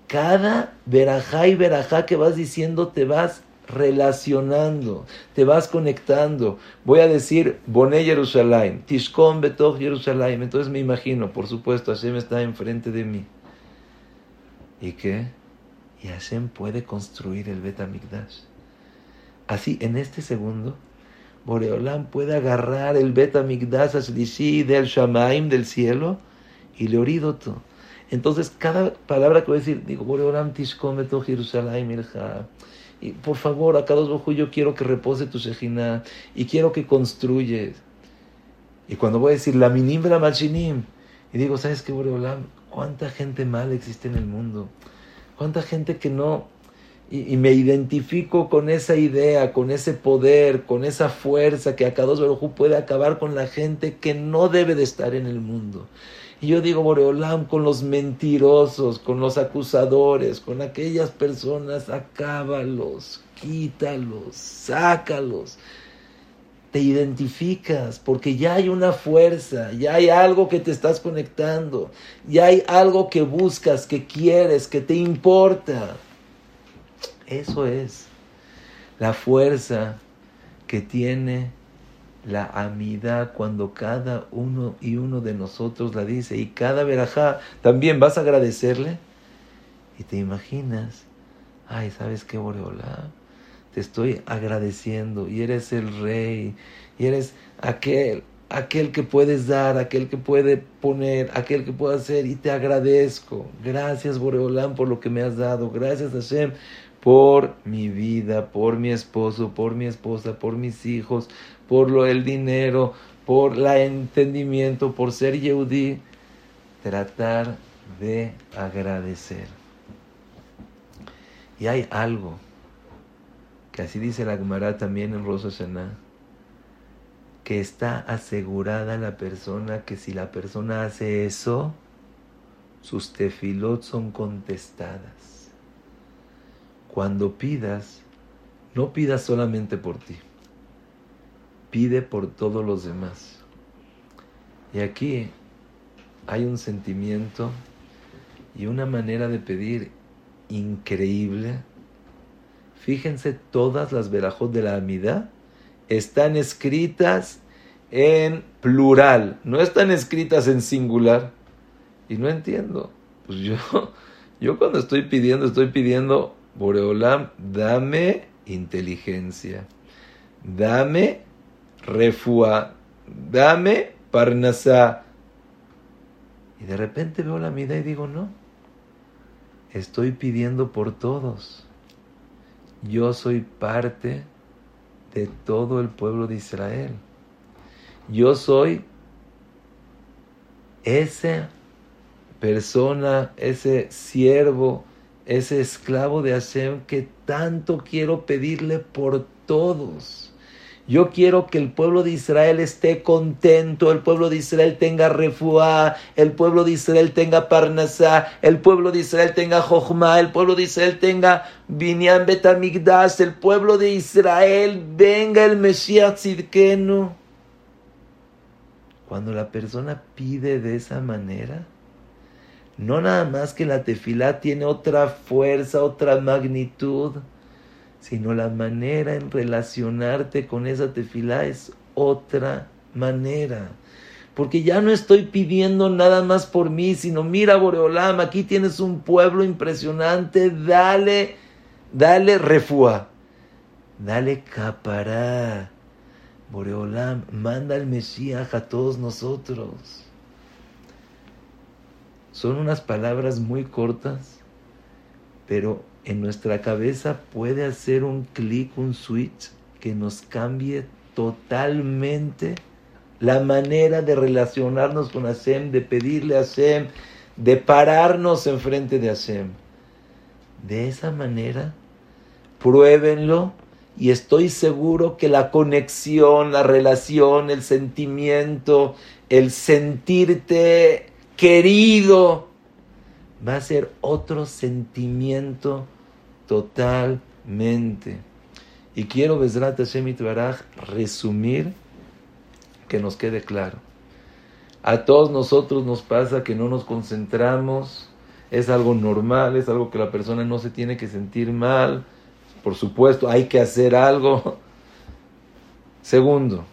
Cada verajá y verajá que vas diciendo te vas relacionando, te vas conectando. Voy a decir Boné Jerusalén, Tishkon Betoch Jerusalén. Entonces me imagino, por supuesto, Hashem está enfrente de mí. ¿Y qué? Y Hashem puede construir el Bet Así, en este segundo, Boreolam puede agarrar el Bet HaMikdash del Shamaim, del cielo, y le todo. Entonces, cada palabra que voy a decir, digo, Boreolam Tishkon Betoch Jerusalén, y por favor, a cada dos yo quiero que repose tu Shejina y quiero que construyes. Y cuando voy a decir la minimbra machinim, y digo, ¿sabes qué, Boreolam? ¿Cuánta gente mal existe en el mundo? ¿Cuánta gente que no... Y, me identifico con esa idea, con ese poder, con esa fuerza que a Kadosh Baruj puede acabar con la gente que no debe de estar en el mundo. Y yo digo, Boreolam, con los mentirosos, con los acusadores, con aquellas personas, acábalos, quítalos, sácalos. Te identificas porque ya hay una fuerza, ya hay algo que te estás conectando, ya hay algo que buscas, que quieres, que te importa. Eso es la fuerza que tiene la amidad cuando cada uno y uno de nosotros la dice y cada verajá también vas a agradecerle y te imaginas, ay, ¿sabes qué, Boreola? Te estoy agradeciendo y eres el rey y eres aquel, aquel que puedes dar, aquel que puede poner, aquel que puede hacer y te agradezco. Gracias, Boreolán, por lo que me has dado. Gracias, Hashem, por mi vida, por mi esposo, por mi esposa, por mis hijos, por lo el dinero, por el entendimiento, por ser Yehudi, tratar de agradecer. Y hay algo que así dice la Gemara también en Shana, que está asegurada la persona que si la persona hace eso, sus tefilot son contestadas. Cuando pidas, no pidas solamente por ti, pide por todos los demás. Y aquí hay un sentimiento y una manera de pedir increíble. Fíjense, todas las verajos de la amidad están escritas en plural, no están escritas en singular. Y no entiendo. Pues yo, yo cuando estoy pidiendo, estoy pidiendo Boreolam, dame inteligencia, dame refua, dame parnasá. Y de repente veo la mida y digo, no, estoy pidiendo por todos. Yo soy parte de todo el pueblo de Israel. Yo soy esa persona, ese siervo, ese esclavo de Hashem que tanto quiero pedirle por todos. Yo quiero que el pueblo de Israel esté contento, el pueblo de Israel tenga refuá, el pueblo de Israel tenga parnasá, el pueblo de Israel tenga jochma, el pueblo de Israel tenga binyan betamigdash, el pueblo de Israel venga el Mesías tzidkenu. Cuando la persona pide de esa manera, no nada más que la tefilá tiene otra fuerza, otra magnitud, sino la manera en relacionarte con esa tefilá es otra manera. Porque ya no estoy pidiendo nada más por mí, sino mira Boreolam, aquí tienes un pueblo impresionante, dale, dale refua, dale capará. Boreolam, manda el Mesías a todos nosotros. Son unas palabras muy cortas, pero en nuestra cabeza puede hacer un clic, un switch que nos cambie totalmente la manera de relacionarnos con Hashem, de pedirle a Hashem, de pararnos enfrente de Hashem. De esa manera, pruébenlo y estoy seguro que la conexión, la relación, el sentimiento, el sentirte querido, va a ser otro sentimiento totalmente. Y quiero, Besrat Hashem Baraj, resumir que nos quede claro. A todos nosotros nos pasa que no nos concentramos, es algo normal, es algo que la persona no se tiene que sentir mal, por supuesto, hay que hacer algo. Segundo,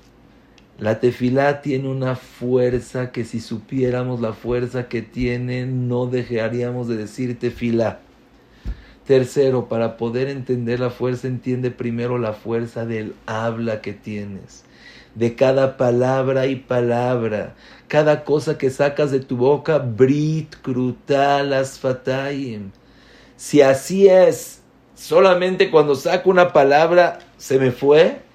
la tefilá tiene una fuerza que si supiéramos la fuerza que tiene, no dejaríamos de decir tefilá. Tercero, para poder entender la fuerza, entiende primero la fuerza del habla que tienes, de cada palabra y palabra, cada cosa que sacas de tu boca, brit, krutal, asfatayim. Si así es, solamente cuando saco una palabra se me fue,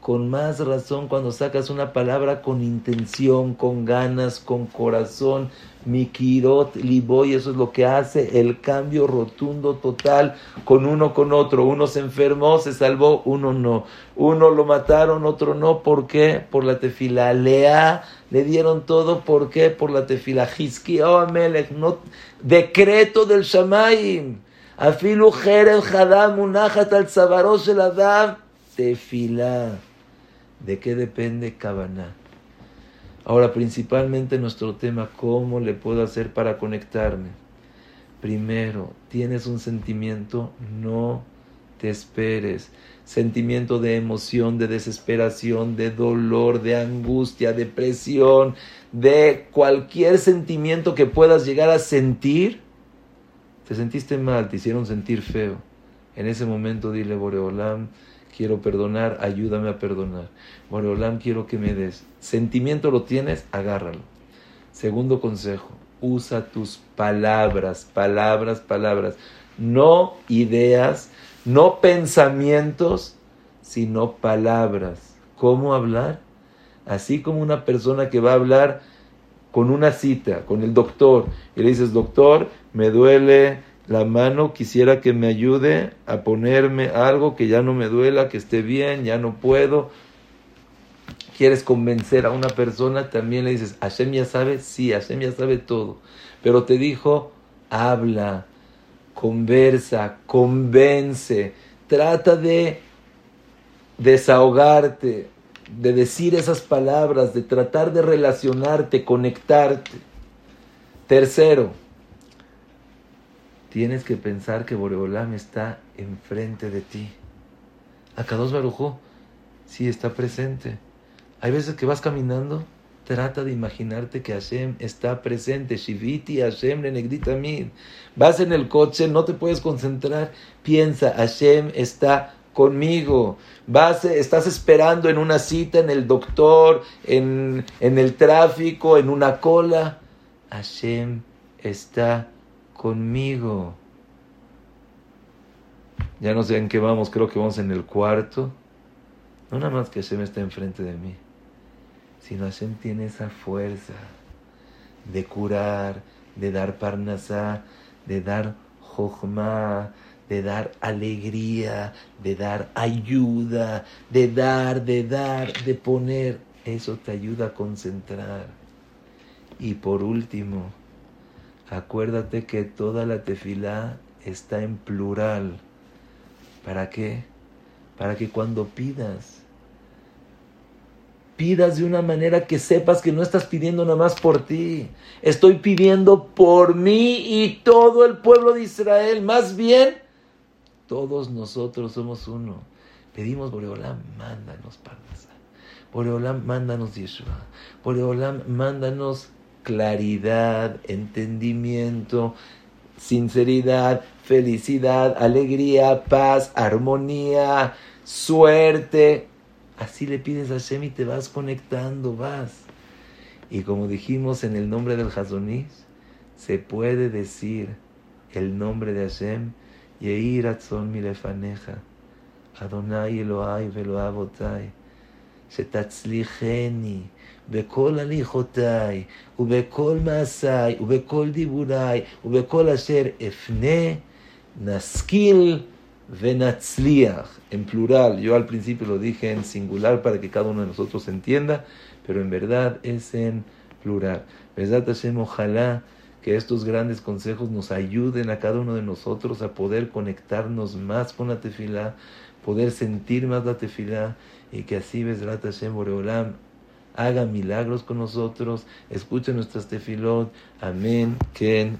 con más razón cuando sacas una palabra con intención, con ganas, con corazón, mikirot, liboy, eso es lo que hace el cambio rotundo total con uno con otro. Uno se enfermó, se salvó, uno no. Uno lo mataron, otro no. ¿Por qué? Por la tefila. Lea, le dieron todo. ¿Por qué? Por la tefila. oh Amelech, no, decreto del Shamayim. Afilu el Hadam, Unachat al el Adam. Tefila. ¿De qué depende Kabaná? Ahora, principalmente nuestro tema, ¿cómo le puedo hacer para conectarme? Primero, tienes un sentimiento, no te esperes. Sentimiento de emoción, de desesperación, de dolor, de angustia, depresión, de cualquier sentimiento que puedas llegar a sentir. Te sentiste mal, te hicieron sentir feo. En ese momento dile, Boreolam, quiero perdonar, ayúdame a perdonar. Boreolam, quiero que me des. Sentimiento lo tienes, agárralo. Segundo consejo, usa tus palabras, palabras, palabras. No ideas, no pensamientos, sino palabras. ¿Cómo hablar? Así como una persona que va a hablar con una cita, con el doctor, y le dices, doctor, me duele la mano, quisiera que me ayude a ponerme algo que ya no me duela, que esté bien, ya no puedo. Quieres convencer a una persona, también le dices, Hashem ya sabe, sí, Hashem ya sabe todo. Pero te dijo, habla, conversa, convence, trata de desahogarte, de decir esas palabras, de tratar de relacionarte, conectarte. Tercero, tienes que pensar que Boreolam está enfrente de ti. Akados Barujo, sí está presente. Hay veces que vas caminando, trata de imaginarte que Hashem está presente. Shiviti Hashem Lenegditamid. Vas en el coche, no te puedes concentrar. Piensa, Hashem está conmigo. Vas, estás esperando en una cita, en el doctor, en, en el tráfico, en una cola. Hashem está conmigo. Ya no sé en qué vamos, creo que vamos en el cuarto. No nada más que Hashem está enfrente de mí, sino Hashem tiene esa fuerza de curar, de dar parnasá, de dar jochma, de dar alegría, de dar ayuda, de dar, de dar, de poner. Eso te ayuda a concentrar. Y por último, acuérdate que toda la tefilá está en plural. ¿Para qué? Para que cuando pidas, pidas de una manera que sepas que no estás pidiendo nada más por ti. Estoy pidiendo por mí y todo el pueblo de Israel. Más bien, todos nosotros somos uno. Pedimos, Boreolam, mándanos Parnasá. Boreolam, mándanos Yeshua. Boreolam, mándanos claridad, entendimiento, sinceridad, felicidad, alegría, paz, armonía, suerte. Así le pides a Hashem y te vas conectando, vas. Y como dijimos en el nombre del Hazonish, se puede decir el nombre de Hashem, Yeir Atzon Milefaneja, Adonai Eloai Veloavotai, Shetatzlicheni, בכל הליכותיי, ובכל מעשיי, ובכל דיבוריי, ובכל אשר אפנה, נשכיל Venatzliach, en plural. Yo al principio lo dije en singular para que cada uno de nosotros entienda, pero en verdad es en plural. Verdad Hashem, ojalá que estos grandes consejos nos ayuden a cada uno de nosotros a poder conectarnos más con la tefilá, poder sentir más la tefilá y que así Besrat Hashem Boreolam haga milagros con nosotros, escuche nuestras tefilot. Amén. Ken